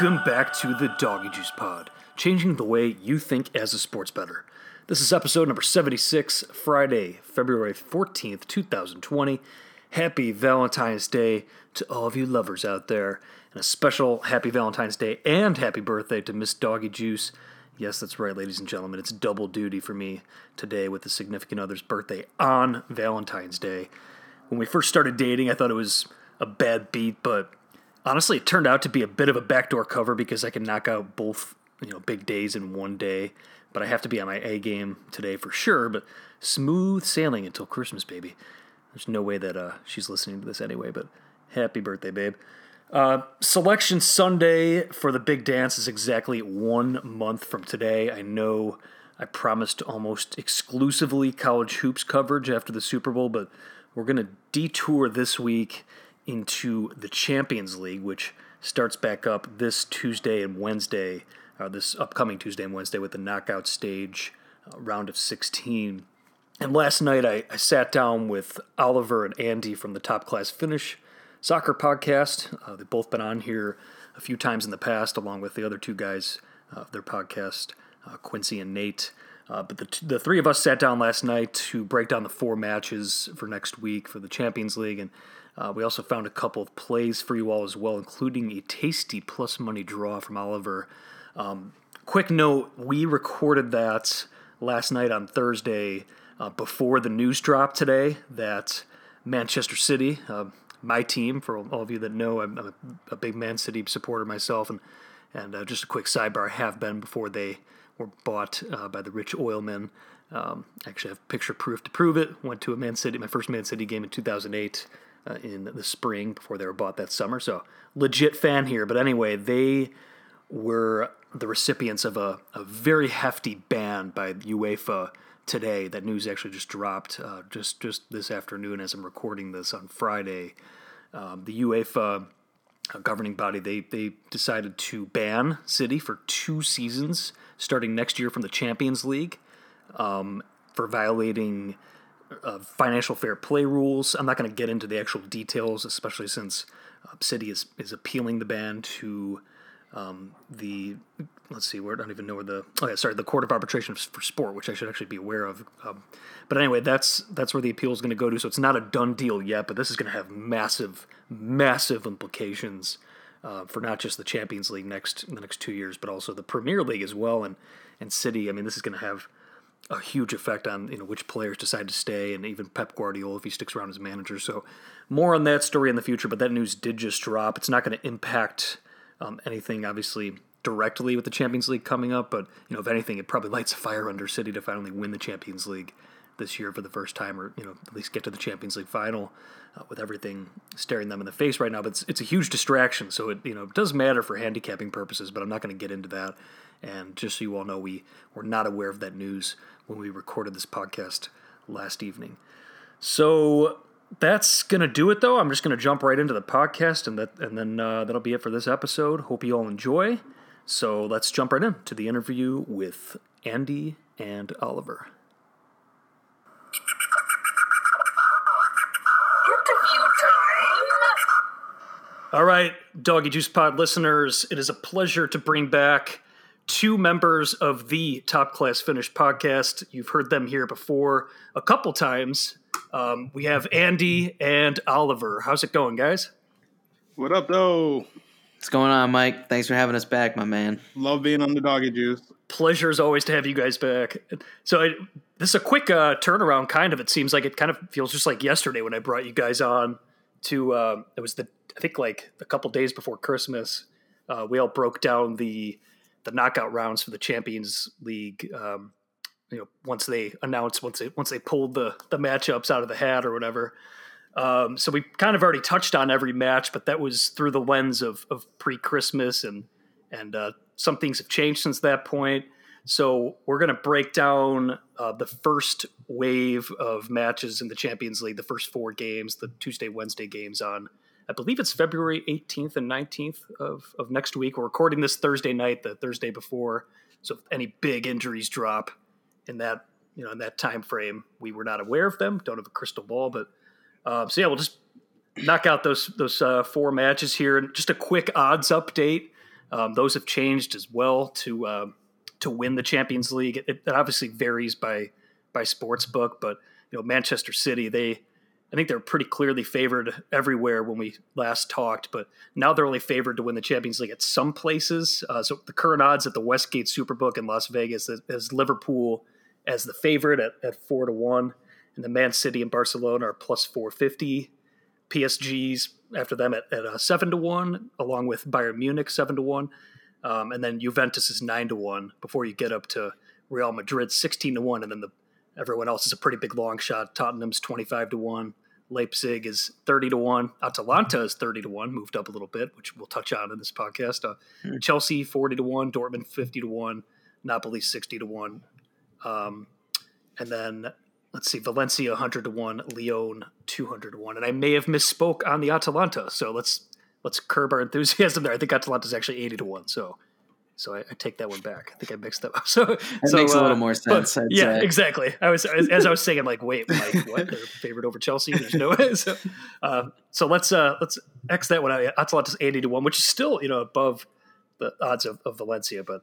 Welcome back to the Doggy Juice Pod, changing the way you think as a sports bettor. This is episode number 76, Friday, February 14th, 2020. Happy Valentine's Day to all of you lovers out there, and a special happy Valentine's Day and happy birthday to Miss Doggy Juice. Yes, that's right, ladies and gentlemen. It's double duty for me today with the significant other's birthday on Valentine's Day. When we first started dating, I thought it was a bad beat, but honestly, it turned out to be a bit of a backdoor cover because I can knock out both you know big days in one day. But I have to be on my A game today for sure. But smooth sailing until Christmas, baby. There's no way that uh, she's listening to this anyway. But happy birthday, babe. Uh, Selection Sunday for the big dance is exactly one month from today. I know I promised almost exclusively college hoops coverage after the Super Bowl, but we're going to detour this week into the Champions League, which starts back up this Tuesday and Wednesday, uh, this upcoming Tuesday and Wednesday with the knockout stage uh, round of 16. And last night I, I, sat down with Oliver and Andy from the Top Class Finish soccer podcast. Uh, they've both been on here a few times in the past, along with the other two guys of their podcast, uh, Quincy and Nate. Uh, but the, t- the three of us sat down last night to break down the four matches for next week for the Champions League. And uh, we also found a couple of plays for you all as well, including a tasty plus money draw from Oliver. Um, quick note we recorded that last night on Thursday uh, before the news dropped today that Manchester City, uh, my team, for all of you that know, I'm, a, a big Man City supporter myself. And, and uh, just a quick sidebar I have been before they were bought uh, by the rich oil men. Um, actually, I have picture proof to prove it. Went to a Man City, my first Man City game in 2008 uh, in the spring before they were bought that summer. So legit fan here. But anyway, they were the recipients of a, a very hefty ban by UEFA today. That news actually just dropped uh, just just this afternoon as I'm recording this on Friday. Um, the UEFA governing body they they decided to ban City for two seasons starting next year from the Champions League um, for violating uh, financial fair play rules. I'm not going to get into the actual details, especially since uh, City is is appealing the ban to um, the let's see where I don't even know where the oh yeah sorry the Court of Arbitration for Sport, which I should actually be aware of. Um, but anyway, that's that's where the appeal is going to go to. So it's not a done deal yet, but this is going to have massive massive implications. Uh, for not just the Champions League next the next two years, but also the Premier League as well, and and City. I mean, this is going to have a huge effect on you know which players decide to stay, and even Pep Guardiola if he sticks around as manager. So more on that story in the future. But that news did just drop. It's not going to impact um, anything, obviously directly with the Champions League coming up. But you know, if anything, it probably lights a fire under City to finally win the Champions League this year for the first time, or you know, at least get to the Champions League final uh, with everything staring them in the face right now. But it's, it's a huge distraction, so it you know it does matter for handicapping purposes. But I'm not going to get into that. And just so you all know, we were not aware of that news when we recorded this podcast last evening. So that's gonna do it, though. I'm just gonna jump right into the podcast, and that and then uh, that'll be it for this episode. Hope you all enjoy. So let's jump right into the interview with Andy and Oliver. All right, Doggy Juice Pod listeners, it is a pleasure to bring back two members of the Top Class Finish podcast. You've heard them here before a couple times. Um, we have Andy and Oliver. How's it going, guys? What up, though? What's going on, Mike? Thanks for having us back, my man. Love being on the Doggy Juice. Pleasure as always to have you guys back. So, I, this is a quick uh, turnaround, kind of. It seems like it kind of feels just like yesterday when I brought you guys on to, uh, it was the, I think like a couple days before Christmas. Uh, we all broke down the the knockout rounds for the Champions League. Um, you know, once they announced, once they once they pulled the the matchups out of the hat or whatever. Um, so we kind of already touched on every match, but that was through the lens of of pre Christmas and and uh, some things have changed since that point. So we're going to break down uh, the first wave of matches in the Champions League, the first four games, the Tuesday, Wednesday games on I believe it's February 18th and 19th of, of next week. We're recording this Thursday night, the Thursday before. So if any big injuries drop in that, you know, in that time frame, we were not aware of them. Don't have a crystal ball, but um, so yeah, we'll just knock out those those uh, four matches here. And just a quick odds update. Um, those have changed as well to uh, to win the Champions League. It, it obviously varies by by sports book, but you know Manchester City they I think they're pretty clearly favored everywhere when we last talked, but now they're only favored to win the Champions League at some places. Uh, so the current odds at the Westgate Superbook in Las Vegas is, Liverpool as the favorite at, at four to one, and the Man City and Barcelona are plus four fifty. PSG's after them at, at uh, seven to one, along with Bayern Munich seven to one, um, and then Juventus is nine to one before you get up to Real Madrid sixteen to one, and then the everyone else is a pretty big long shot. Tottenham's twenty five to one. Leipzig is 30 to 1. Atalanta is 30 to 1, moved up a little bit, which we'll touch on in this podcast. Uh, hmm. Chelsea 40 to 1, Dortmund 50 to 1, Napoli 60 to 1. Um, and then let's see, Valencia 100 to 1, Lyon 200 to 1. And I may have misspoke on the Atalanta, so let's let's curb our enthusiasm there. I think Atalanta is actually 80 to 1, so so I, I, take that one back. I think I mixed that up. So that so, makes uh, a little more sense. But, yeah, say. exactly. I was as I was saying, I'm like, wait, like what? They're favored over Chelsea? There's no way. So, uh, so let's uh, let's x that one out. Atalanta's 80 to one, which is still you know above the odds of, of Valencia. But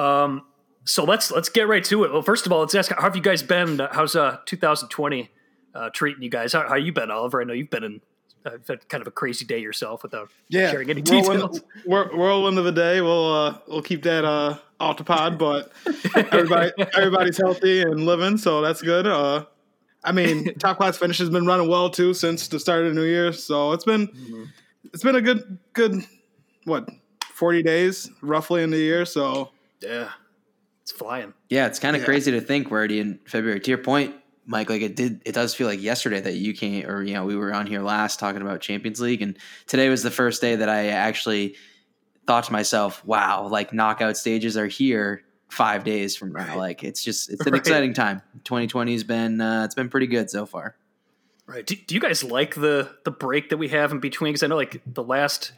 um, so let's let's get right to it. Well, first of all, let's ask how have you guys been? How's uh 2020 uh, treating you guys? How, how you been, Oliver? I know you've been in uh, had kind of a crazy day yourself without yeah, sharing any details. Whirlwind, whirlwind of the day. We'll uh, we'll keep that uh, off the pod, but everybody everybody's healthy and living, so that's good. Uh, I mean, top class finish has been running well too since the start of the new year, so it's been mm-hmm. it's been a good good what forty days roughly in the year. So yeah, it's flying. Yeah, it's kind of yeah. crazy to think we're already in February. To your point, Mike, like it did, it does feel like yesterday that you came, or you know, we were on here last talking about Champions League, and today was the first day that I actually thought to myself, "Wow, like knockout stages are here five days from now." Right. Like it's just, it's an right. exciting time. 2020 has been, uh, it's been pretty good so far. Right. Do, do you guys like the the break that we have in between? Because I know like the last,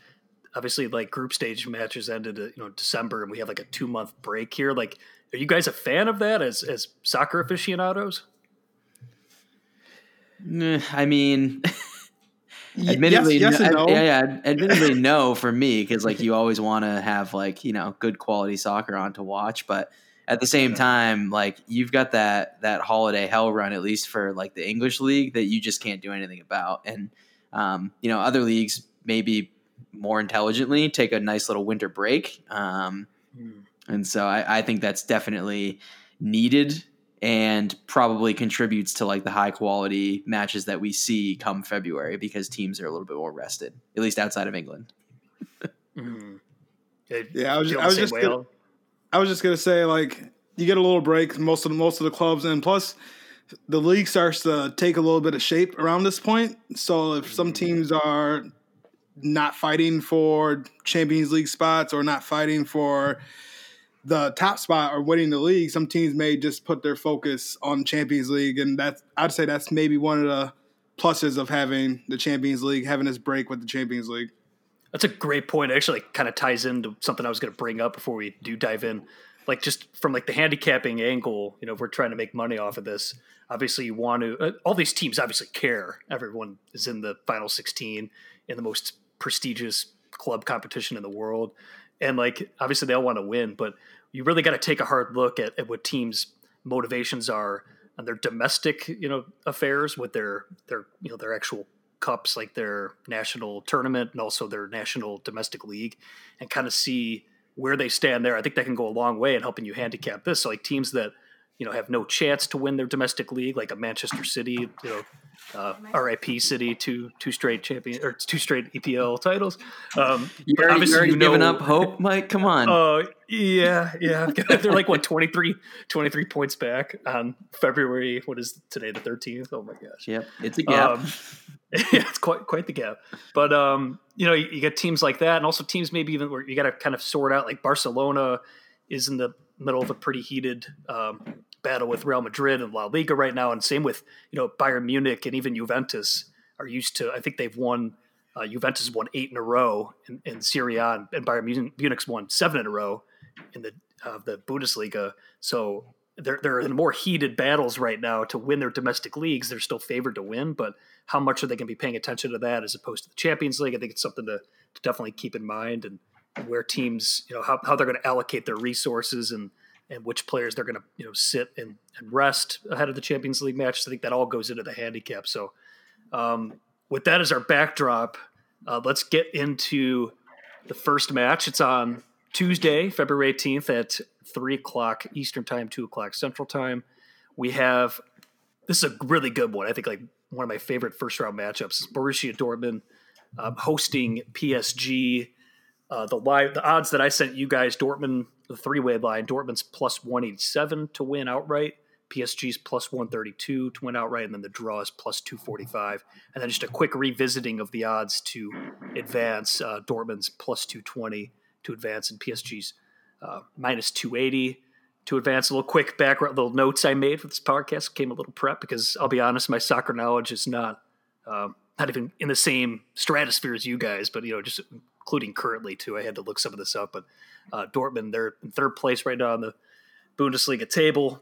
obviously, like group stage matches ended, at, you know, December, and we have like a two month break here. Like, are you guys a fan of that as as soccer aficionados? I mean, admittedly, yes, yes no, yeah, yeah, admittedly, no for me because like you always want to have like you know good quality soccer on to watch, but at the same time, like you've got that that holiday hell run at least for like the English league that you just can't do anything about, and um, you know other leagues maybe more intelligently take a nice little winter break, um, mm. and so I, I think that's definitely needed and probably contributes to like the high quality matches that we see come February because teams are a little bit more rested, at least outside of England. mm-hmm. yeah, I was, just, I was just gonna, I was just gonna say like you get a little break most of the, most of the clubs, and plus the league starts to take a little bit of shape around this point. So if some mm-hmm. teams are not fighting for Champions League spots or not fighting for the top spot or winning the league, some teams may just put their focus on Champions League, and that's I'd say that's maybe one of the pluses of having the Champions League, having this break with the Champions League. That's a great point. It actually kind of ties into something I was going to bring up before we do dive in. Like just from like the handicapping angle, you know, if we're trying to make money off of this, obviously you want to. Uh, all these teams obviously care. Everyone is in the final sixteen in the most prestigious club competition in the world and like obviously they all want to win, but you really got to take a hard look at, at what teams' motivations are on their domestic, you know, affairs with their their you know their actual cups, like their national tournament and also their national domestic league, and kind of see where they stand there. I think that can go a long way in helping you handicap this. So like teams that you know have no chance to win their domestic league, like a Manchester City, you know, uh, RIP City, two two straight champion or two straight EPL titles. Um, you already, obviously, already you know, giving up hope, Mike. Come on. Oh uh, yeah, yeah. They're like what 23, 23 points back on February. What is today? The thirteenth. Oh my gosh. Yep, it's a gap. Um, yeah, it's quite quite the gap. But um, you know, you, you get teams like that, and also teams maybe even where you got to kind of sort out. Like Barcelona is in the middle of a pretty heated um, battle with Real Madrid and La Liga right now, and same with you know Bayern Munich and even Juventus are used to. I think they've won. Uh, Juventus won eight in a row in, in Serie A, and, and Bayern Munich's won seven in a row in the uh, the Bundesliga. So they're they're in more heated battles right now to win their domestic leagues. They're still favored to win, but how much are they going to be paying attention to that as opposed to the Champions League? I think it's something to, to definitely keep in mind. And where teams, you know, how, how they're going to allocate their resources and and which players they're going to you know sit and, and rest ahead of the Champions League match. So I think that all goes into the handicap. So um, with that as our backdrop, uh, let's get into the first match. It's on Tuesday, February 18th at three o'clock Eastern time, two o'clock Central time. We have this is a really good one. I think like one of my favorite first round matchups is Borussia Dortmund um, hosting PSG. Uh, the live the odds that I sent you guys, Dortmund the three way line, Dortmund's plus one eighty seven to win outright. PSG's plus 132 to win outright, and then the draw is plus 245. And then just a quick revisiting of the odds to advance uh, Dortmund's plus 220 to advance, and PSG's uh, minus 280 to advance. A little quick background, little notes I made for this podcast came a little prep because I'll be honest, my soccer knowledge is not um, not even in the same stratosphere as you guys, but you know, just including currently too. I had to look some of this up, but uh, Dortmund they're in third place right now on the Bundesliga table,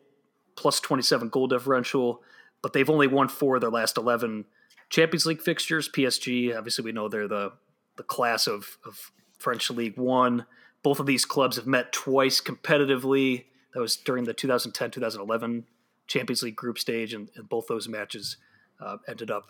plus twenty seven goal differential, but they've only won four of their last eleven Champions League fixtures. PSG, obviously, we know they're the the class of, of French League One. Both of these clubs have met twice competitively. That was during the 2010 2011 Champions League group stage, and, and both those matches uh, ended up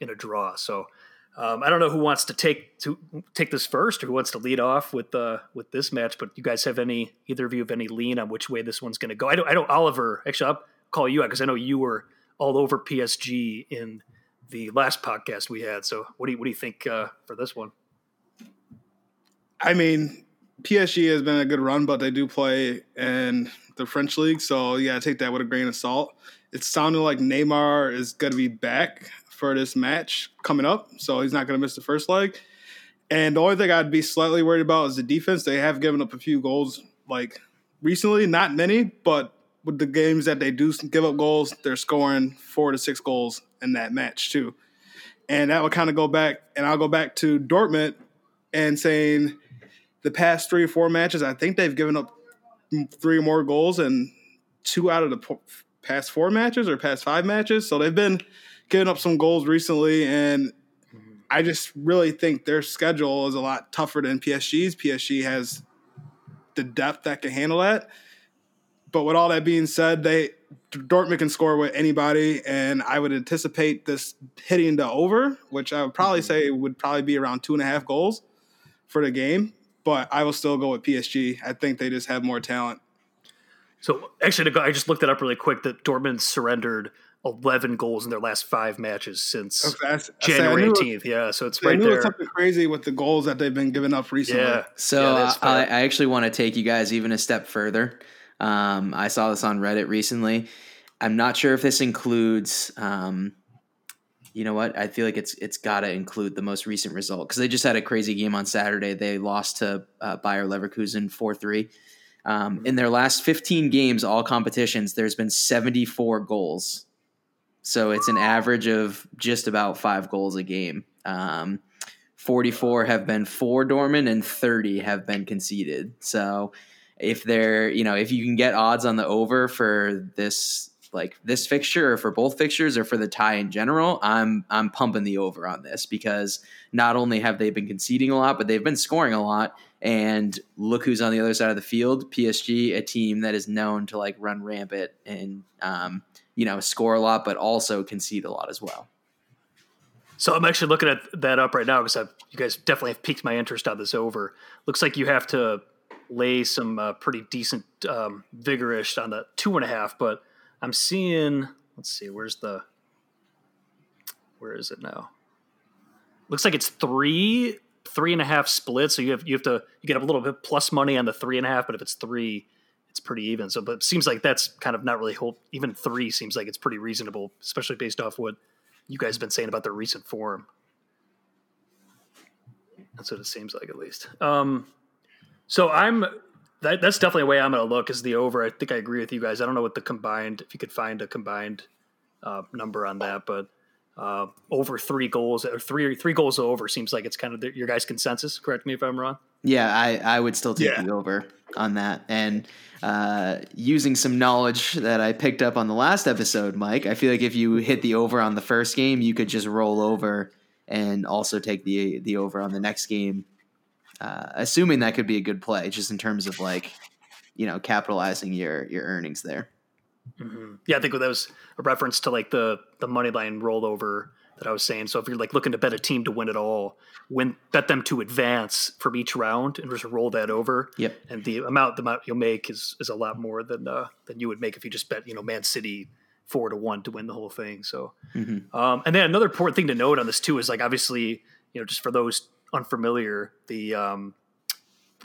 in a draw. So um, I don't know who wants to take to take this first or who wants to lead off with uh, with this match, but you guys have any either of you have any lean on which way this one's going to go? I don't. I don't. Oliver, actually, I'll call you out because I know you were all over PSG in the last podcast we had. So what do you what do you think uh, for this one? I mean, PSG has been a good run, but they do play in the French league, so yeah, take that with a grain of salt. It sounded like Neymar is going to be back for this match coming up, so he's not going to miss the first leg. And the only thing I'd be slightly worried about is the defense. They have given up a few goals like recently, not many, but with the games that they do give up goals, they're scoring four to six goals in that match too. And that would kind of go back, and I'll go back to Dortmund and saying the past three or four matches, I think they've given up three or more goals in two out of the past four matches or past five matches. So they've been giving up some goals recently, and I just really think their schedule is a lot tougher than PSG's. PSG has the depth that can handle that. But with all that being said, they Dortmund can score with anybody, and I would anticipate this hitting the over, which I would probably mm-hmm. say would probably be around two and a half goals for the game but I will still go with PSG. I think they just have more talent. So actually, I just looked it up really quick. That Dortmund surrendered 11 goals in their last five matches since okay, January 18th. yeah, so it's right there. something crazy with the goals that they've been giving up recently. Yeah. So yeah, I, I, actually want to take you guys even a step further. Um, I saw this on Reddit recently. I'm not sure if this includes um, you know what? I feel like it's it's got to include the most recent result because they just had a crazy game on Saturday. They lost to uh, Bayer Leverkusen four three. Um, in their last 15 games, all competitions, there's been 74 goals. So it's an average of just about five goals a game. Um, 44 have been for Dortmund and 30 have been conceded. So if they're, you know, if you can get odds on the over for this like this fixture or for both fixtures or for the tie in general, I'm I'm pumping the over on this because not only have they been conceding a lot, but they've been scoring a lot. And look who's on the other side of the field: PSG, a team that is known to like run rampant and um, you know score a lot, but also concede a lot as well. So I'm actually looking at that up right now because you guys definitely have piqued my interest on this over. Looks like you have to lay some uh, pretty decent um, on the two and a half, but I'm seeing. Let's see. Where's the? Where is it now? Looks like it's three, three and a half split. So you have you have to you get a little bit plus money on the three and a half, but if it's three, it's pretty even. So, but it seems like that's kind of not really whole. Even three seems like it's pretty reasonable, especially based off what you guys have been saying about their recent form. That's what it seems like, at least. Um, so I'm that, that's definitely a way I'm going to look is the over. I think I agree with you guys. I don't know what the combined, if you could find a combined uh, number on that, but uh, over three goals or three three goals over seems like it's kind of the, your guys' consensus. Correct me if I'm wrong. Yeah, I, I would still take yeah. the over on that. And uh, using some knowledge that I picked up on the last episode, Mike, I feel like if you hit the over on the first game, you could just roll over and also take the the over on the next game uh, assuming that could be a good play, just in terms of like, you know, capitalizing your your earnings there. Mm-hmm. Yeah, I think that was a reference to like the the money line rollover that I was saying. So if you're like looking to bet a team to win it all, win bet them to advance from each round and just roll that over. Yep. And the amount the amount you'll make is is a lot more than uh, than you would make if you just bet you know Man City four to one to win the whole thing. So, mm-hmm. um, and then another important thing to note on this too is like obviously you know just for those unfamiliar the um,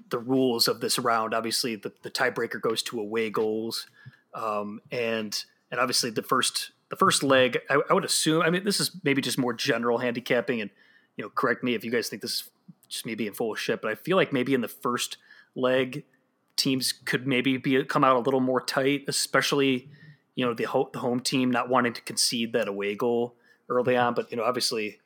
the rules of this round. Obviously, the, the tiebreaker goes to away goals, um, and and obviously the first the first leg. I, I, would assume. I mean, this is maybe just more general handicapping, and you know, correct me if you guys think this is just me being full of shit. But I feel like maybe in the first leg, teams could maybe be come out a little more tight, especially you know the, ho- the home team not wanting to concede that away goal early on. But you know, obviously,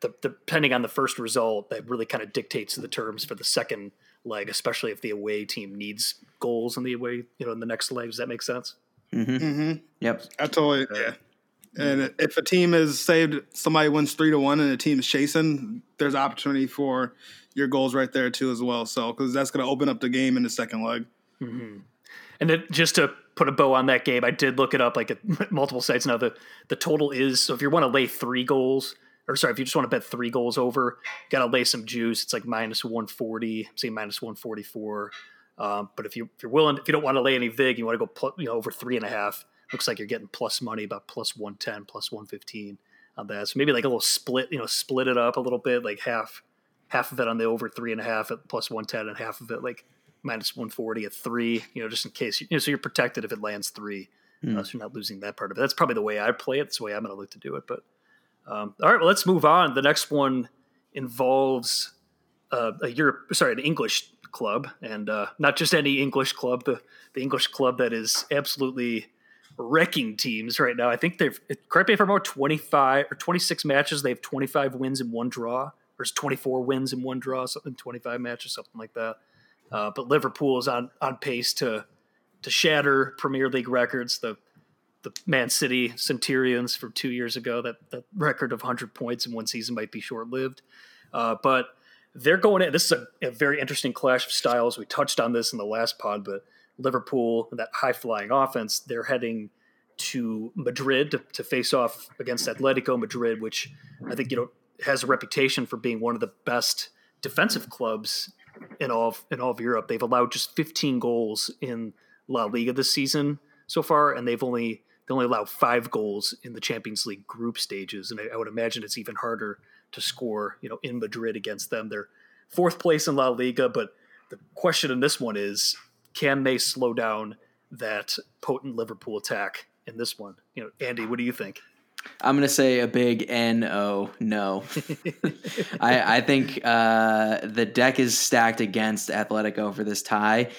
the, the, depending on the first result, that really kind of dictates the terms for the second leg, especially if the away team needs goals in the away, you know, in the next leg. Does that make sense? Mm-hmm. Mm-hmm. Yep. I totally, yeah. And if a team is saved, somebody wins three to one, and a team is chasing, there's opportunity for your goals right there too as well. So because that's going to open up the game in the second leg. Mm-hmm. And then just to put a bow on that game, I did look it up like at multiple sites now. The the total is so if you want to lay three goals, or sorry, if you just want to bet three goals over, got to lay some juice. It's like minus one forty, say minus one forty four. Um, but if you if you're willing, if you don't want to lay any vig, you want to go pl- you know over three and a half. Looks like you're getting plus money about plus one ten, plus one fifteen on that. So maybe like a little split, you know, split it up a little bit, like half half of it on the over three and a half at plus one ten, and half of it like minus one forty at three. You know, just in case. You know, so you're protected if it lands three, mm. uh, so you're not losing that part of it. That's probably the way I play it. That's the way I'm going to look to do it. But um, all right, well, let's move on. The next one involves uh, a Europe, sorry, an English club, and uh, not just any English club, the the English club that is absolutely wrecking teams right now. I think they've correct me if I'm wrong, 25 or 26 matches. They have 25 wins and one draw. There's 24 wins and one draw, something 25 matches, something like that. Uh, but Liverpool is on on pace to to shatter Premier League records. The the Man City Centurions from two years ago. That that record of 100 points in one season might be short lived, uh, but they're going in. This is a, a, very interesting clash of styles. We touched on this in the last pod, but Liverpool, that high flying offense, they're heading to Madrid to, to, face off against Atletico Madrid, which I think you know has a reputation for being one of the best defensive clubs in all of, in all of Europe. They've allowed just 15 goals in La Liga this season so far, and they've only they only allow five goals in the Champions League group stages, and I, I, would imagine it's even harder to score, you know, in Madrid against them. They're fourth place in La Liga, but the question in this one is, can they slow down that potent Liverpool attack in this one? You know, Andy, what do you think? I'm going to say a big N O no. I, I think uh, the deck is stacked against Atletico for this tie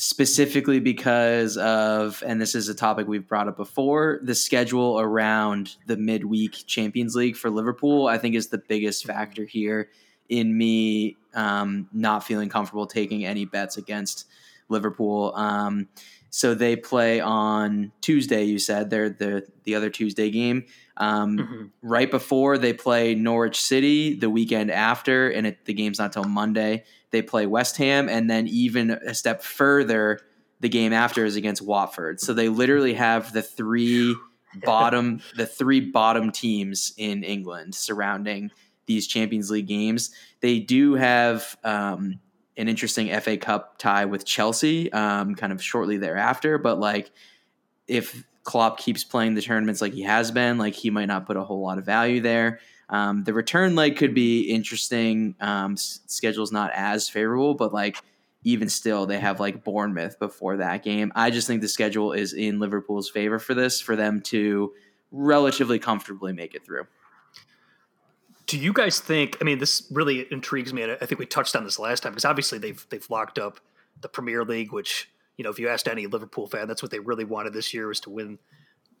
specifically because of, and this is a topic we've brought up before, the schedule around the midweek Champions League for Liverpool, I think is the biggest factor here in me um, not feeling comfortable taking any bets against Liverpool. Um, so they play on Tuesday. You said they're the the other Tuesday game. Um, mm-hmm. Right before they play Norwich City, the weekend after, and it, the game's not till Monday. They play West Ham, and then even a step further, the game after is against Watford. So they literally have the three bottom the three bottom teams in England surrounding these Champions League games. They do have um, an interesting FA Cup tie with Chelsea, um, kind of shortly thereafter. But like, if Klopp keeps playing the tournaments like he has been, like he might not put a whole lot of value there. Um, the return leg could be interesting. Um, schedule's not as favorable, but like even still, they have like Bournemouth before that game. I just think the schedule is in Liverpool's favor for this, for them to relatively comfortably make it through. Do you guys think? I mean, this really intrigues me, and I think we touched on this last time because obviously they've they've locked up the Premier League, which you know, if you asked any Liverpool fan, that's what they really wanted this year was to win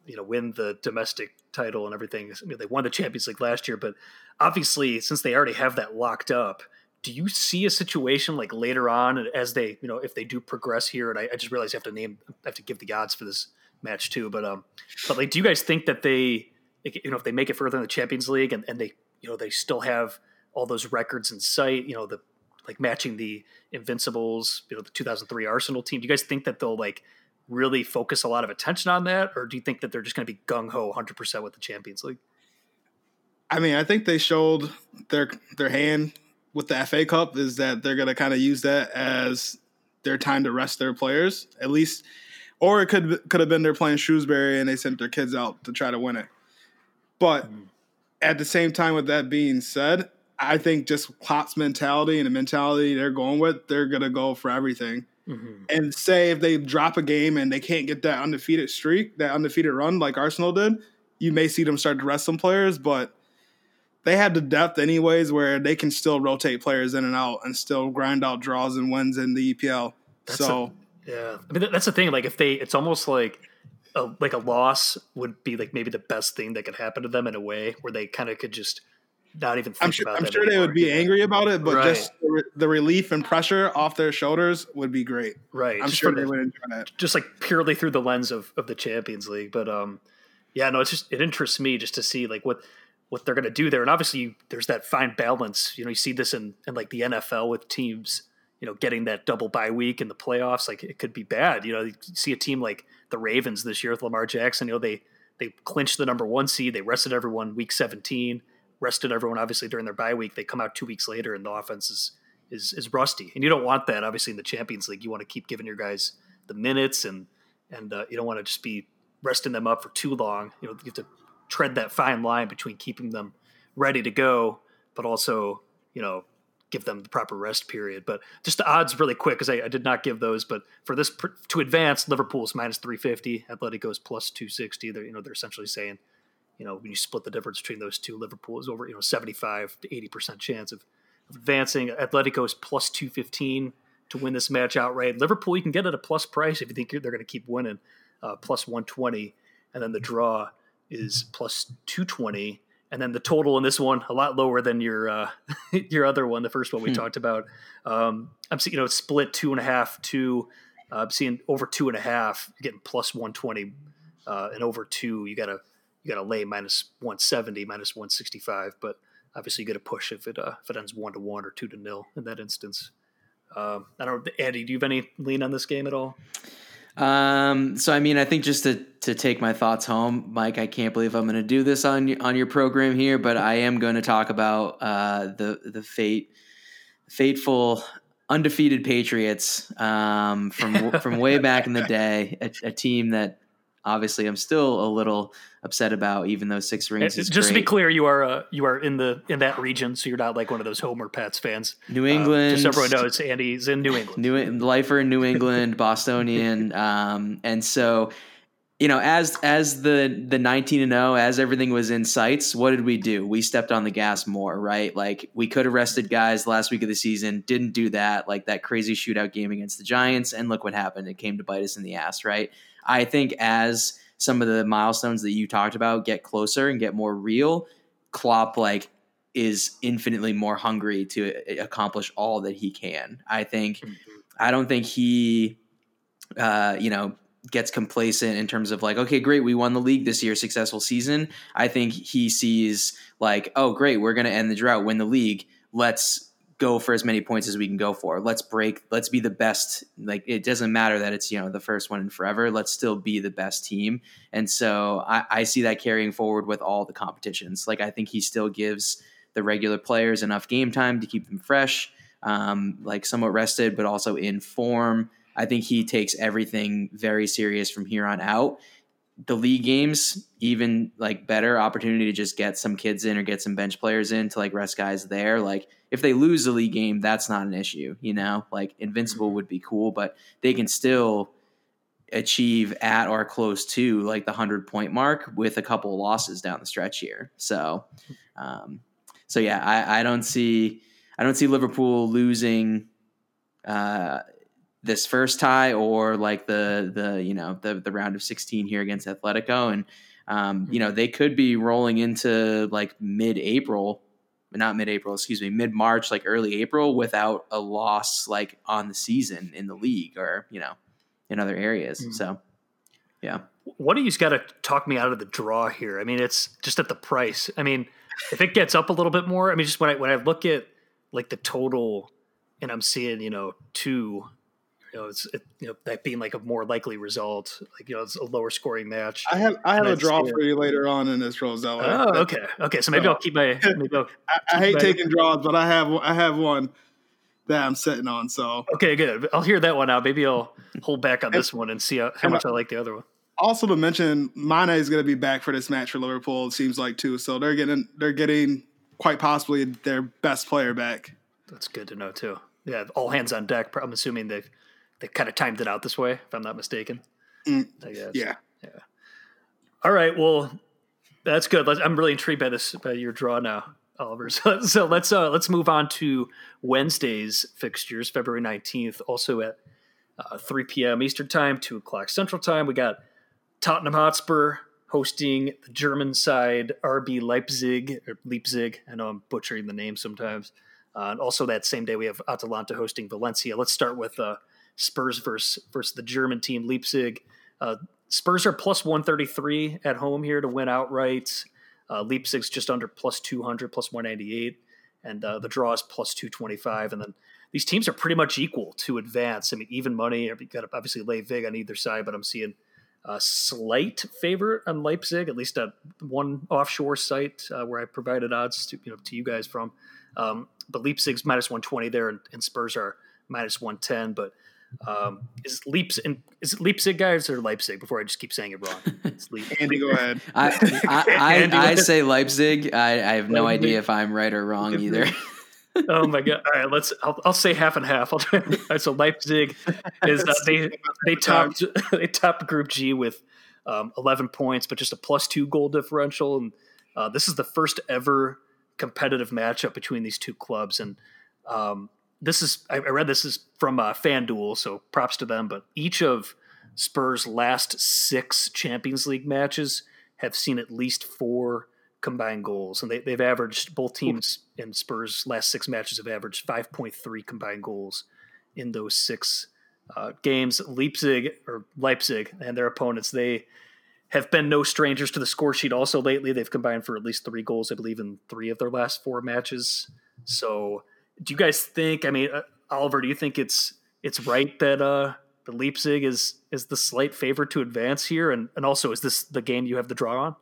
you know win the domestic title and everything. I mean, they won the Champions League last year, but obviously since they already have that locked up, do you see a situation like later on as they you know if they do progress here? And I, I just realized you have to name I have to give the odds for this match too, but um, but like, do you guys think that they you know if they make it further in the Champions League and, and they you know they still have all those records in sight, you know the like matching the Invincibles, you know, the 2003 Arsenal team. Do you guys think that they'll like really focus a lot of attention on that, or do you think that they're just going to be gung ho 100 percent with the Champions League? I mean, I think they showed their their hand with the FA Cup is that they're going to kind of use that as their time to rest their players, at least. Or it could could have been they're playing Shrewsbury and they sent their kids out to try to win it. But mm. At the same time, with that being said, I think just Klopp's mentality and the mentality they're going with, they're going to go for everything. Mm-hmm. And say if they drop a game and they can't get that undefeated streak, that undefeated run like Arsenal did, you may see them start to rest some players, but they had the depth anyways where they can still rotate players in and out and still grind out draws and wins in the EPL. That's so a, yeah, I mean that's the thing. Like if they, it's almost like a, like a loss would be like maybe the best thing that could happen to them in a way where they kind of could just not even I'm sure, I'm sure they would be angry about it, but right. just the, the, relief and pressure off their shoulders would be great. Right. I'm just sure they would enjoy that. Just like purely through the lens of, of the Champions League. But um yeah, no, it's just it interests me just to see like what what they're going to do there. And obviously, there's that fine balance. You know, you see this in, in like the NFL with teams, you know, getting that double bye week in the playoffs. Like it could be bad. You know, you see a team like the Ravens this year with Lamar Jackson. You know, they they clinched the number one seed. They rested everyone week 17. Rested everyone obviously during their bye week. They come out two weeks later and the offense is is is rusty. And you don't want that. Obviously, in the Champions League, you want to keep giving your guys the minutes and and uh, you don't want to just be resting them up for too long. You know, you have to tread that fine line between keeping them ready to go, but also, you know, give them the proper rest period. But just the odds really quick because I, I, did not give those. But for this to advance, Liverpool's minus three fifty, Atletico's plus two sixty. They're you know they're essentially saying, you know, when you split the difference between those two, Liverpool is over you know seventy five to eighty percent chance of, advancing. Atletico is plus two fifteen to win this match outright. Liverpool you can get at a plus price if you think they're going to keep winning, uh, plus one twenty, and then the draw is plus 220 and then the total in this one a lot lower than your uh, your other one the first one we hmm. talked about. Um, i'm seeing you know it's split two and a half two uh, i'm seeing over two and a half getting plus 120 uh, and over two you gotta you gotta lay minus 170 minus 165 but obviously you get a push if it uh, if it ends one to one or two to nil in that instance. Um, i don't andy do you have any lean on this game at all? Um, so I mean, I think just to to take my thoughts home, Mike, I can't believe I'm going to do this on on your program here, but I am going to talk about uh, the the fate fateful undefeated Patriots um, from from way back in the day, a, a team that obviously I'm still a little upset about, even though six rings just great. to be clear, you are uh, you are in the in that region, so you're not like one of those Homer Pats fans. New England, uh, just so everyone knows, Andy's in New England. New lifer in New England, Bostonian, um, and so you know, as as the the 19 and 0, as everything was in sights, what did we do? We stepped on the gas more, right? Like we could have rested guys last week of the season, didn't do that. Like that crazy shootout game against the Giants, and look what happened. It came to bite us in the ass, right? I think as some of the milestones that you talked about get closer and get more real, Klopp like is infinitely more hungry to accomplish all that he can. I think mm-hmm. I don't think he uh, you know gets complacent in terms of like okay great we won the league this year successful season i think he sees like oh great we're going to end the drought win the league let's go for as many points as we can go for. Let's break. Let's be the best. Like it doesn't matter that it's you know the first one in forever. Let's still be the best team. And so I, I see that carrying forward with all the competitions. Like I think he still gives the regular players enough game time to keep them fresh, um, like somewhat rested, but also in form. I think he takes everything very serious from here on out. The league games even like better opportunity to just get some kids in or get some bench players in to like rest guys there. Like if they lose the league game that's not an issue you know? Like invincible mm-hmm. would be cool but they can still achieve at or close to like the 100 point mark with a couple losses down the stretch here. So um so yeah i i don't see i don't see liverpool losing uh this first tie or like the the you know the the round of 16 here against Atletico. And um, you know mm-hmm. they could be rolling into like mid-April not mid-April excuse me mid-March like early April without a loss like on the season in the league or you know in other areas. Mm-hmm. so yeah. What do you got to talk me out of the draw here. I mean it's just at the price. I mean if it gets up a little bit more I mean just when I when I look at like the total and I'm seeing you know two you know, it's it, you know that being like a more likely result. Like you know, it's a lower scoring match. I have I have a draw for you later on in this Rosella. Oh, okay, okay. So maybe so, I'll keep my. Maybe I'll I, I hate my, taking draws, but I have I have one that I'm sitting on. So okay, good. I'll hear that one out. Maybe I'll hold back on this one and see how, how much I like the other one. Also to mention, Mane is going to be back for this match for Liverpool. It seems like too. So they're getting they're getting quite possibly their best player back. That's good to know too. Yeah, all hands on deck. I'm assuming they've they kind of timed it out this way, if I'm not mistaken. Mm, yeah. Yeah. All right. Well, that's good. I'm really intrigued by this by your draw now, Oliver. So, so let's uh, let's move on to Wednesday's fixtures, February 19th, also at uh, 3 p.m. Eastern Time, 2 o'clock Central Time. We got Tottenham Hotspur hosting the German side, RB Leipzig or Leipzig. I know I'm butchering the name sometimes. Uh, and also that same day, we have Atalanta hosting Valencia. Let's start with uh, Spurs versus versus the German team Leipzig. Uh, Spurs are plus 133 at home here to win outright. Uh, Leipzig's just under plus 200, plus 198, and uh, the draw is plus 225. And then these teams are pretty much equal to advance. I mean, even money. You got to obviously lay vig on either side, but I'm seeing a slight favorite on Leipzig, at least at one offshore site uh, where I provided odds to you know to you guys from. Um, but Leipzig's minus 120 there, and, and Spurs are minus 110. But um, is Leipzig is it Leipzig guys or Leipzig? Before I just keep saying it wrong. Andy, go ahead. I I, I, I say Leipzig. I, I have no Leipzig. idea if I'm right or wrong either. oh my god! All right, let's. I'll, I'll say half and half. I'll try. so Leipzig is uh, they they topped they topped Group G with um, 11 points, but just a plus two goal differential, and uh, this is the first ever competitive matchup between these two clubs, and um, this is I read this is from uh, FanDuel, so props to them. But each of Spurs' last six Champions League matches have seen at least four combined goals, and they, they've averaged both teams in Spurs' last six matches have averaged five point three combined goals in those six uh, games. Leipzig or Leipzig and their opponents they have been no strangers to the score sheet. Also lately, they've combined for at least three goals, I believe, in three of their last four matches. So do you guys think? I mean, uh, Oliver, do you think it's it's right that uh, the Leipzig is is the slight favorite to advance here, and and also is this the game you have the draw on?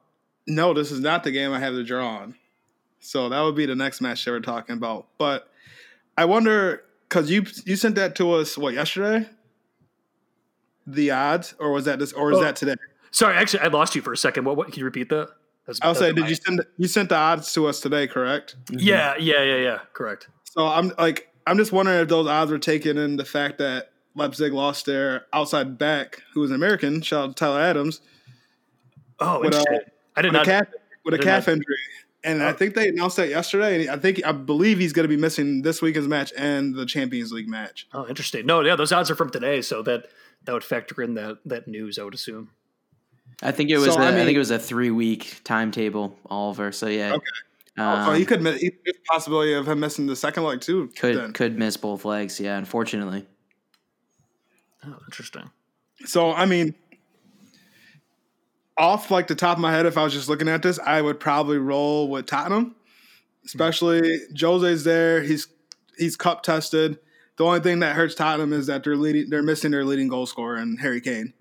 No, this is not the game I have the draw on. So that would be the next match that we're talking about. But I wonder because you you sent that to us what yesterday? The odds, or was that this, or is oh, that today? Sorry, actually, I lost you for a second. What? What? Can you repeat that? I'll say, did you send you sent the odds to us today? Correct. Yeah, yeah, yeah, yeah. Correct. So I'm like, I'm just wondering if those odds were taken in the fact that Leipzig lost their outside back, who was an American. Shout out to Tyler Adams. Oh, with, uh, I did not. A calf, with a calf not. injury, and oh. I think they announced that yesterday. And I think I believe he's going to be missing this weekend's match and the Champions League match. Oh, interesting. No, yeah, those odds are from today, so that that would factor in that that news. I would assume. I think it was. So, a, I, mean, I think it was a three week timetable, Oliver. So yeah. Okay. Um, oh, he could miss. He, possibility of him missing the second leg too. Could then. could miss both legs. Yeah, unfortunately. Oh, interesting. So I mean, off like the top of my head, if I was just looking at this, I would probably roll with Tottenham. Especially mm-hmm. Jose's there. He's he's cup tested. The only thing that hurts Tottenham is that they're leading. They're missing their leading goal scorer and Harry Kane.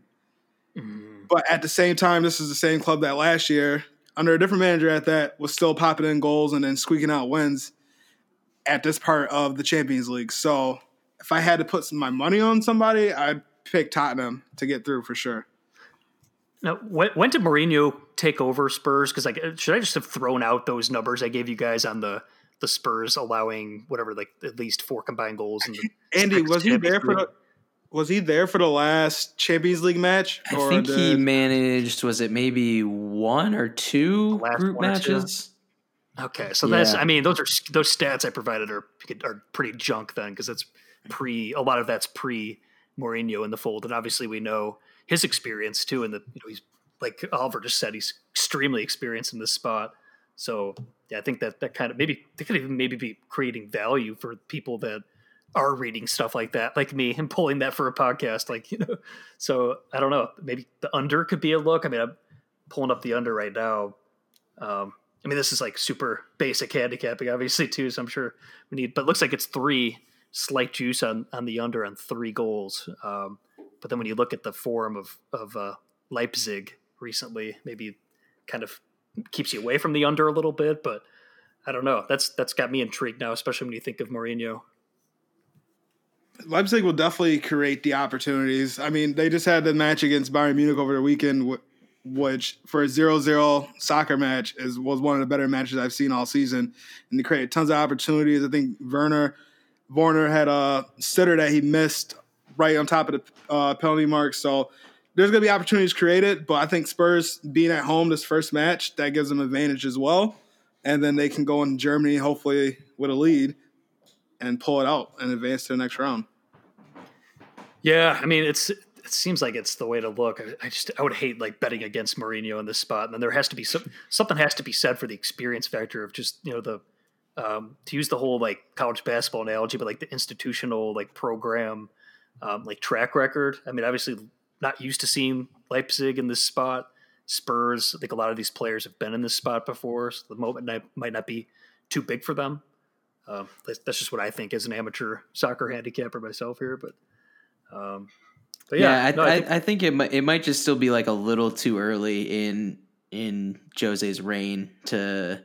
Mm. But at the same time, this is the same club that last year under a different manager at that was still popping in goals and then squeaking out wins at this part of the Champions League. So if I had to put some, my money on somebody, I'd pick Tottenham to get through for sure. Now, when, when did Mourinho take over Spurs? Because like, should I just have thrown out those numbers I gave you guys on the the Spurs allowing whatever like at least four combined goals? The Andy, was he there for the? Was he there for the last Champions League match? I think he managed. Was it maybe one or two group matches? Two? Okay, so yeah. that's. I mean, those are those stats I provided are are pretty junk then because it's pre. A lot of that's pre Mourinho in the fold, and obviously we know his experience too. And the you know he's like Oliver just said, he's extremely experienced in this spot. So yeah, I think that that kind of maybe they could even maybe be creating value for people that are reading stuff like that, like me, and pulling that for a podcast. Like, you know, so I don't know. Maybe the under could be a look. I mean, I'm pulling up the under right now. Um, I mean, this is like super basic handicapping, obviously, too. So I'm sure we need, but it looks like it's three slight juice on, on the under on three goals. Um, but then when you look at the form of of uh, Leipzig recently, maybe kind of keeps you away from the under a little bit. But I don't know. That's that's got me intrigued now, especially when you think of Mourinho. Leipzig will definitely create the opportunities. I mean, they just had the match against Bayern Munich over the weekend, which for a 0-0 soccer match is was one of the better matches I've seen all season, and they created tons of opportunities. I think Werner Warner had a sitter that he missed right on top of the uh, penalty mark. So there's going to be opportunities created, but I think Spurs being at home this first match that gives them advantage as well, and then they can go in Germany hopefully with a lead and pull it out and advance to the next round. Yeah, I mean it's it seems like it's the way to look. I, I, just I would hate like betting against Mourinho in this spot, and then there has to be some something has to be said for the experience factor of just you know the um, to use the whole like college basketball analogy, but like the institutional like program um, like track record. I mean, obviously not used to seeing Leipzig in this spot. Spurs, I think a lot of these players have been in this spot before, so the moment might not be too big for them. Uh, that's, that's, just what I think as an amateur soccer handicapper myself here, but. Um, but yeah, yeah I, no, I, think, I, think it might it might just still be like a little too early in in Jose's reign to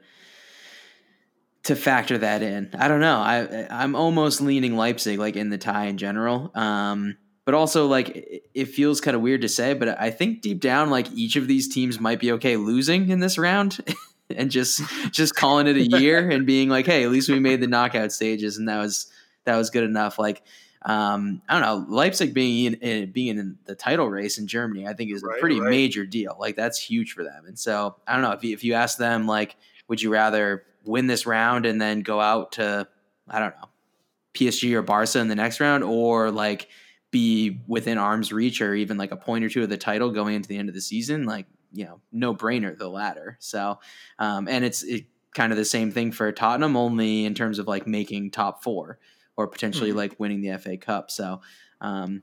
to factor that in. I don't know. I I'm almost leaning Leipzig like in the tie in general. Um, but also like it feels kind of weird to say, but I think deep down like each of these teams might be okay losing in this round and just just calling it a year and being like, hey, at least we made the knockout stages and that was that was good enough. Like um, I don't know, Leipzig being in, in, being in the title race in Germany, I think is right, a pretty right. major deal. Like that's huge for them. And so I don't know if you, if you ask them like, would you rather win this round and then go out to I don't know PSG or Barca in the next round, or like be within arm's reach or even like a point or two of the title going into the end of the season, like you know, no brainer the latter. So, um, and it's it, kind of the same thing for Tottenham, only in terms of like making top four or potentially mm-hmm. like winning the FA Cup. So, um,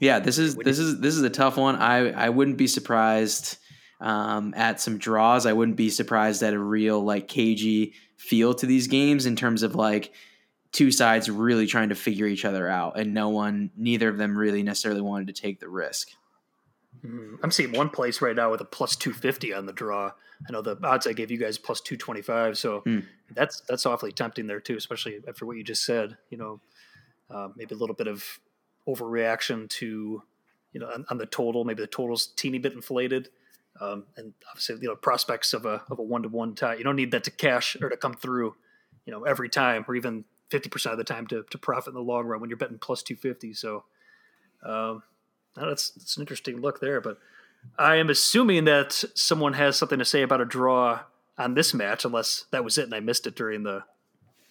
yeah, this is this is this is a tough one. I I wouldn't be surprised um, at some draws. I wouldn't be surprised at a real like cagey feel to these games in terms of like two sides really trying to figure each other out, and no one, neither of them really necessarily wanted to take the risk. Mm-hmm. I'm seeing one place right now with a plus 250 on the draw. I know the odds I gave you guys plus 225, so mm. that's that's awfully tempting there too, especially after what you just said. You know, uh, maybe a little bit of overreaction to, you know, on, on, the total. Maybe the total's teeny bit inflated. Um, and obviously, you know, prospects of a of a one to one tie. You don't need that to cash or to come through, you know, every time or even fifty percent of the time to to profit in the long run when you're betting plus two fifty. So, um, that's that's an interesting look there. But I am assuming that someone has something to say about a draw on this match, unless that was it and I missed it during the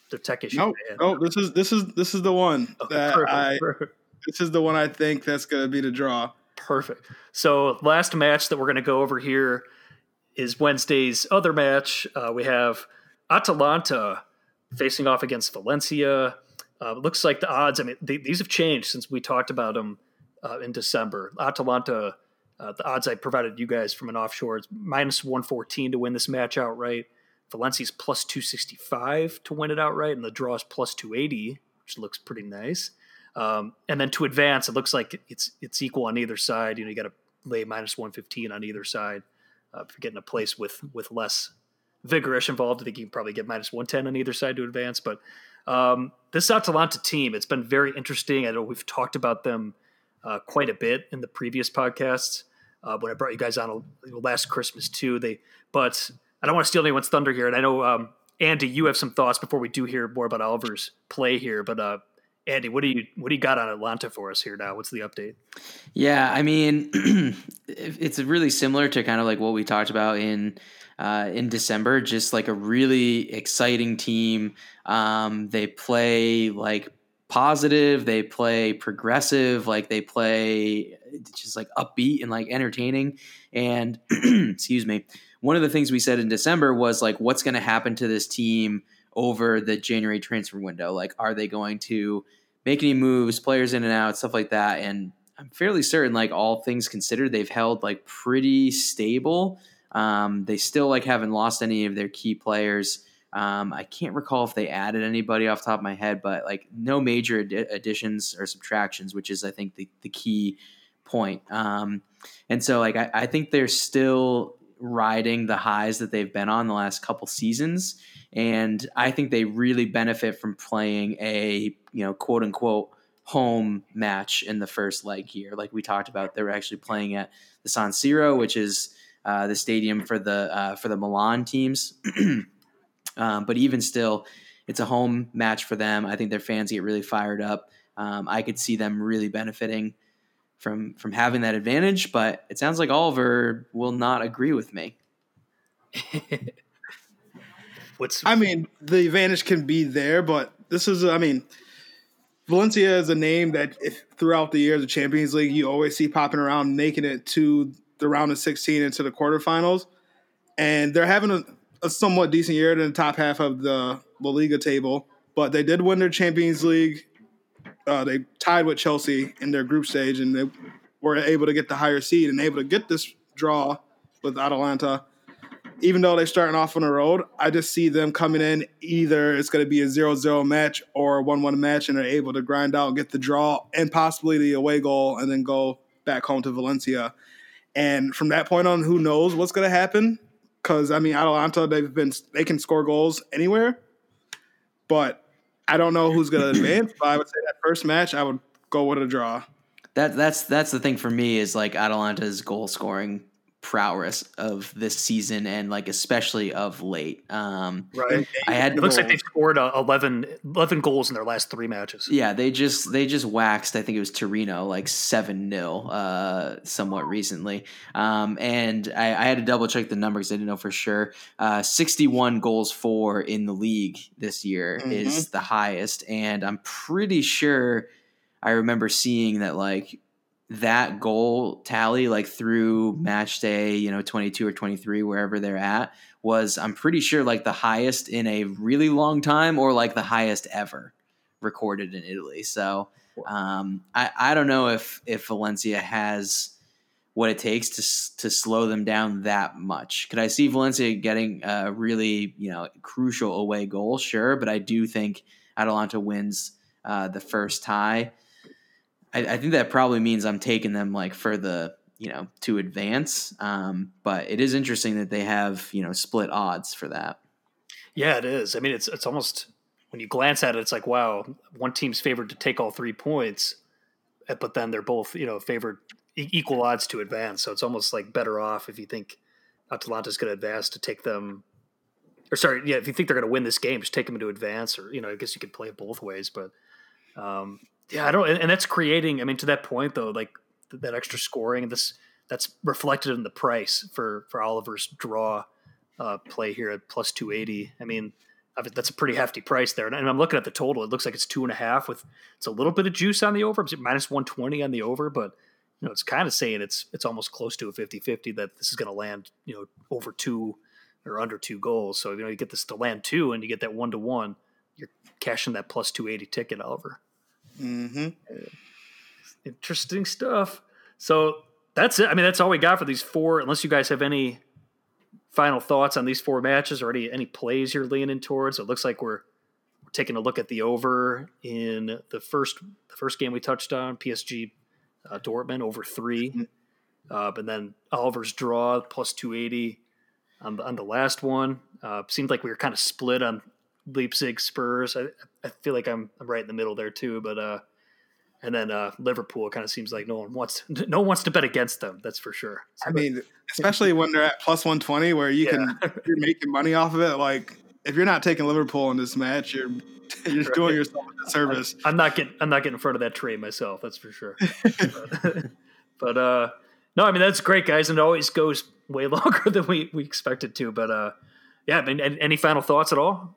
the tech issue. No, oh, this is this is this is the one okay, that perfect, I. Perfect. This is the one I think that's going to be the draw. Perfect. So last match that we're going to go over here is Wednesday's other match. Uh, we have Atalanta facing off against Valencia. Uh, looks like the odds. I mean, they, these have changed since we talked about them uh, in December. Atalanta, uh, the odds I provided you guys from an offshore is minus one fourteen to win this match outright. Valencia's plus two sixty five to win it outright, and the draw is plus two eighty, which looks pretty nice. Um, and then to advance, it looks like it's it's equal on either side. You know, you got to lay minus one fifteen on either side. Uh, if you're getting a place with with less vigorish involved, I think you can probably get minus one ten on either side to advance. But um, this Atalanta team, it's been very interesting. I know we've talked about them uh, quite a bit in the previous podcasts uh, when I brought you guys on last Christmas too. They, but I don't want to steal anyone's thunder here, and I know um, Andy, you have some thoughts before we do hear more about Oliver's play here. But uh, Andy, what do you what do you got on Atalanta for us here now? What's the update? Yeah, I mean, it's really similar to kind of like what we talked about in uh, in December. Just like a really exciting team. Um, they play like positive. They play progressive. Like they play just like upbeat and like entertaining. And excuse me, one of the things we said in December was like, what's going to happen to this team? over the January transfer window. Like, are they going to make any moves, players in and out, stuff like that? And I'm fairly certain, like all things considered, they've held like pretty stable. Um, they still like haven't lost any of their key players. Um, I can't recall if they added anybody off top of my head, but like no major ad- additions or subtractions, which is I think the, the key point. Um, and so like I, I think they're still riding the highs that they've been on the last couple seasons, and I think they really benefit from playing a you know quote unquote home match in the first leg here. Like we talked about, they're actually playing at the San Siro, which is uh, the stadium for the uh, for the Milan teams. um, but even still, it's a home match for them. I think their fans get really fired up. Um, I could see them really benefiting from from having that advantage. But it sounds like Oliver will not agree with me. What's I mean, the advantage can be there, but this is I mean Valencia is a name that if, throughout the years of Champions League you always see popping around, making it to the round of 16 into the quarterfinals, and they're having a, a somewhat decent year in the top half of the La Liga table. But they did win their Champions League. Uh, they tied with Chelsea in their group stage, and they were able to get the higher seed and able to get this draw with Atalanta even though they're starting off on the road, I just see them coming in either it's going to be a 0-0 match or a 1-1 match and they're able to grind out, get the draw and possibly the away goal and then go back home to Valencia. And from that point on, who knows what's going to happen? Because I mean, Atalanta they've been they can score goals anywhere, but I don't know who's going to advance. But I would say that first match, I would go with a draw. That that's that's the thing for me is like Atalanta's goal scoring prowess of this season and like especially of late. Um, right. I had it looks like they've scored uh, 11, 11, goals in their last three matches. Yeah, they just they just waxed. I think it was Torino like seven 0 uh, somewhat recently. Um, and I, I, had to double check the numbers. I didn't know for sure. Uh, Sixty one goals for in the league this year mm-hmm. is the highest, and I'm pretty sure. I remember seeing that like that goal tally like through match day you know 22 or 23 wherever they're at was i'm pretty sure like the highest in a really long time or like the highest ever recorded in italy. So um, I, I don't know if if valencia has what it takes to to slow them down that much. Could i see valencia getting a really you know crucial away goal? Sure but i do think atalanta wins uh, the first tie I, I, think that probably means I'm taking them like for the you know to advance. Um, but it is interesting that they have you know split odds for that. Yeah, it is. I mean, it's it's almost when you glance at it, it's like wow, one team's favored to take all three points, eh, but then they're both you know favored equal odds to advance. So it's almost like better off if you think Atalanta's going to advance to take them. Or sorry, yeah, if you think they're going to win this game, just take them into advance. Or you know, I guess you could play it both ways, but um, yeah, I don't, and that's creating. I mean, to that point though, like that extra scoring, this that's reflected in the price for for Oliver's draw uh, play here at plus two eighty. I mean, that's a pretty hefty price there. And I'm looking at the total; it looks like it's two and a half with it's a little bit of juice on the over, it's minus one twenty on the over, but you know, it's kind of saying it's it's almost close to a 50-50 that this is going to land, you know, over two or under two goals. So you know, you get this to land two, and you get that one to one, you're cashing that plus two eighty ticket, Oliver. Mm-hmm. Interesting stuff. So that's it. I mean, that's all we got for these four. Unless you guys have any final thoughts on these four matches or any any plays you're leaning towards. It looks like we're, taking a look at the over in the first the first game we touched on PSG uh, Dortmund over 3 mm-hmm. uh, but then Oliver's draw plus two eighty on the on the last one. Uh, seemed like we were kind of split on Leipzig, Spurs. I, I feel like I'm, I'm right in the middle there too. But uh, and then uh, Liverpool kind of seems like no one wants no one wants to bet against them. That's for sure. So, I mean, especially when they're at plus one twenty, where you yeah. can you're making money off of it. Like if you're not taking Liverpool in this match, you're you're right. doing yourself a service. I'm not getting I'm not getting in front of that trade myself. That's for sure. but, but uh, no, I mean that's great, guys, and it always goes way longer than we we expected to. But uh, yeah, I mean, any final thoughts at all?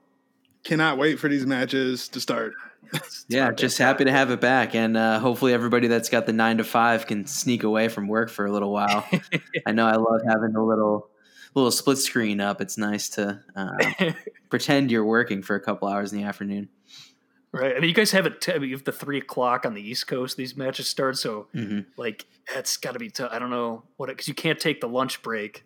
Cannot wait for these matches to start. yeah, just happy to have it back, and uh, hopefully everybody that's got the nine to five can sneak away from work for a little while. I know I love having a little little split screen up. It's nice to uh, pretend you're working for a couple hours in the afternoon. Right. I mean, you guys have it. T- I mean, you have the three o'clock on the East Coast. These matches start, so mm-hmm. like that's got to be. T- I don't know what because you can't take the lunch break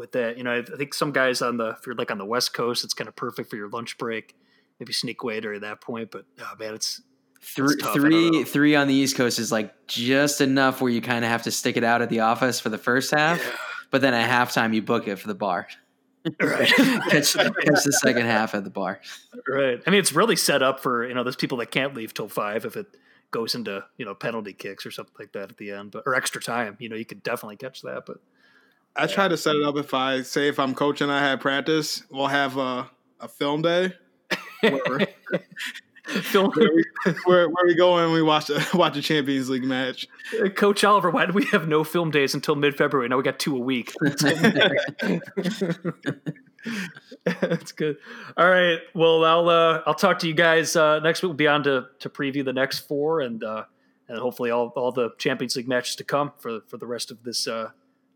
with that. You know, I think some guys on the if you're like on the West Coast, it's kind of perfect for your lunch break. Maybe sneak away during that point, but oh man, it's three three three on the East Coast is like just enough where you kind of have to stick it out at the office for the first half, yeah. but then at halftime you book it for the bar. Right. catch, catch the second half at the bar. Right. I mean, it's really set up for you know those people that can't leave till five if it goes into you know penalty kicks or something like that at the end, but or extra time. You know, you could definitely catch that. But I try to set it up if I say if I'm coaching, I have practice, we'll have a, a film day. Where, film where, we, where, where we go and we watch a watch a Champions League match. Coach Oliver, why do we have no film days until mid February? Now we got two a week. That's good. All right. Well, I'll uh, I'll talk to you guys uh, next week. We'll be on to to preview the next four and uh, and hopefully all, all the Champions League matches to come for for the rest of this uh,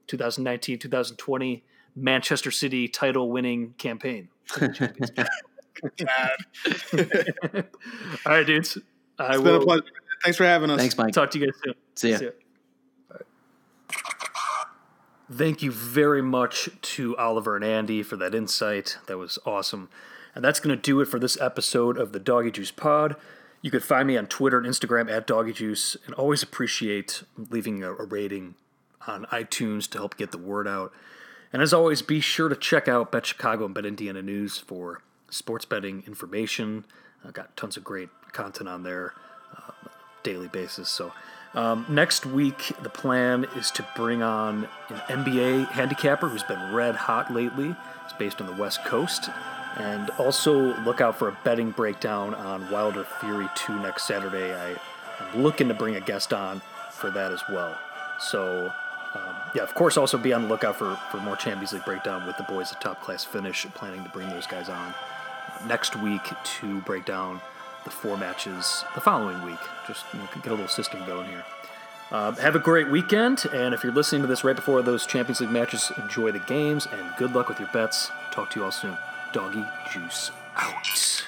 2019 2020 Manchester City title winning campaign. All right, dudes. I it's will... been a pleasure. Thanks for having us. Thanks, Mike. Talk to you guys soon. See ya. See ya. Thank you very much to Oliver and Andy for that insight. That was awesome. And that's going to do it for this episode of the Doggy Juice Pod. You can find me on Twitter and Instagram at Doggy Juice, and always appreciate leaving a, a rating on iTunes to help get the word out. And as always, be sure to check out Bet Chicago and Bet Indiana News for sports betting information. I've got tons of great content on there uh, daily basis. So um, next week, the plan is to bring on an NBA handicapper who's been red hot lately. It's based on the West Coast. And also look out for a betting breakdown on Wilder Fury 2 next Saturday. I, am looking to bring a guest on for that as well. So, yeah, of course, also be on the lookout for, for more Champions League breakdown with the boys at Top Class Finish, planning to bring those guys on next week to break down the four matches the following week. Just you know, get a little system going here. Uh, have a great weekend, and if you're listening to this right before those Champions League matches, enjoy the games and good luck with your bets. Talk to you all soon. Doggy Juice out.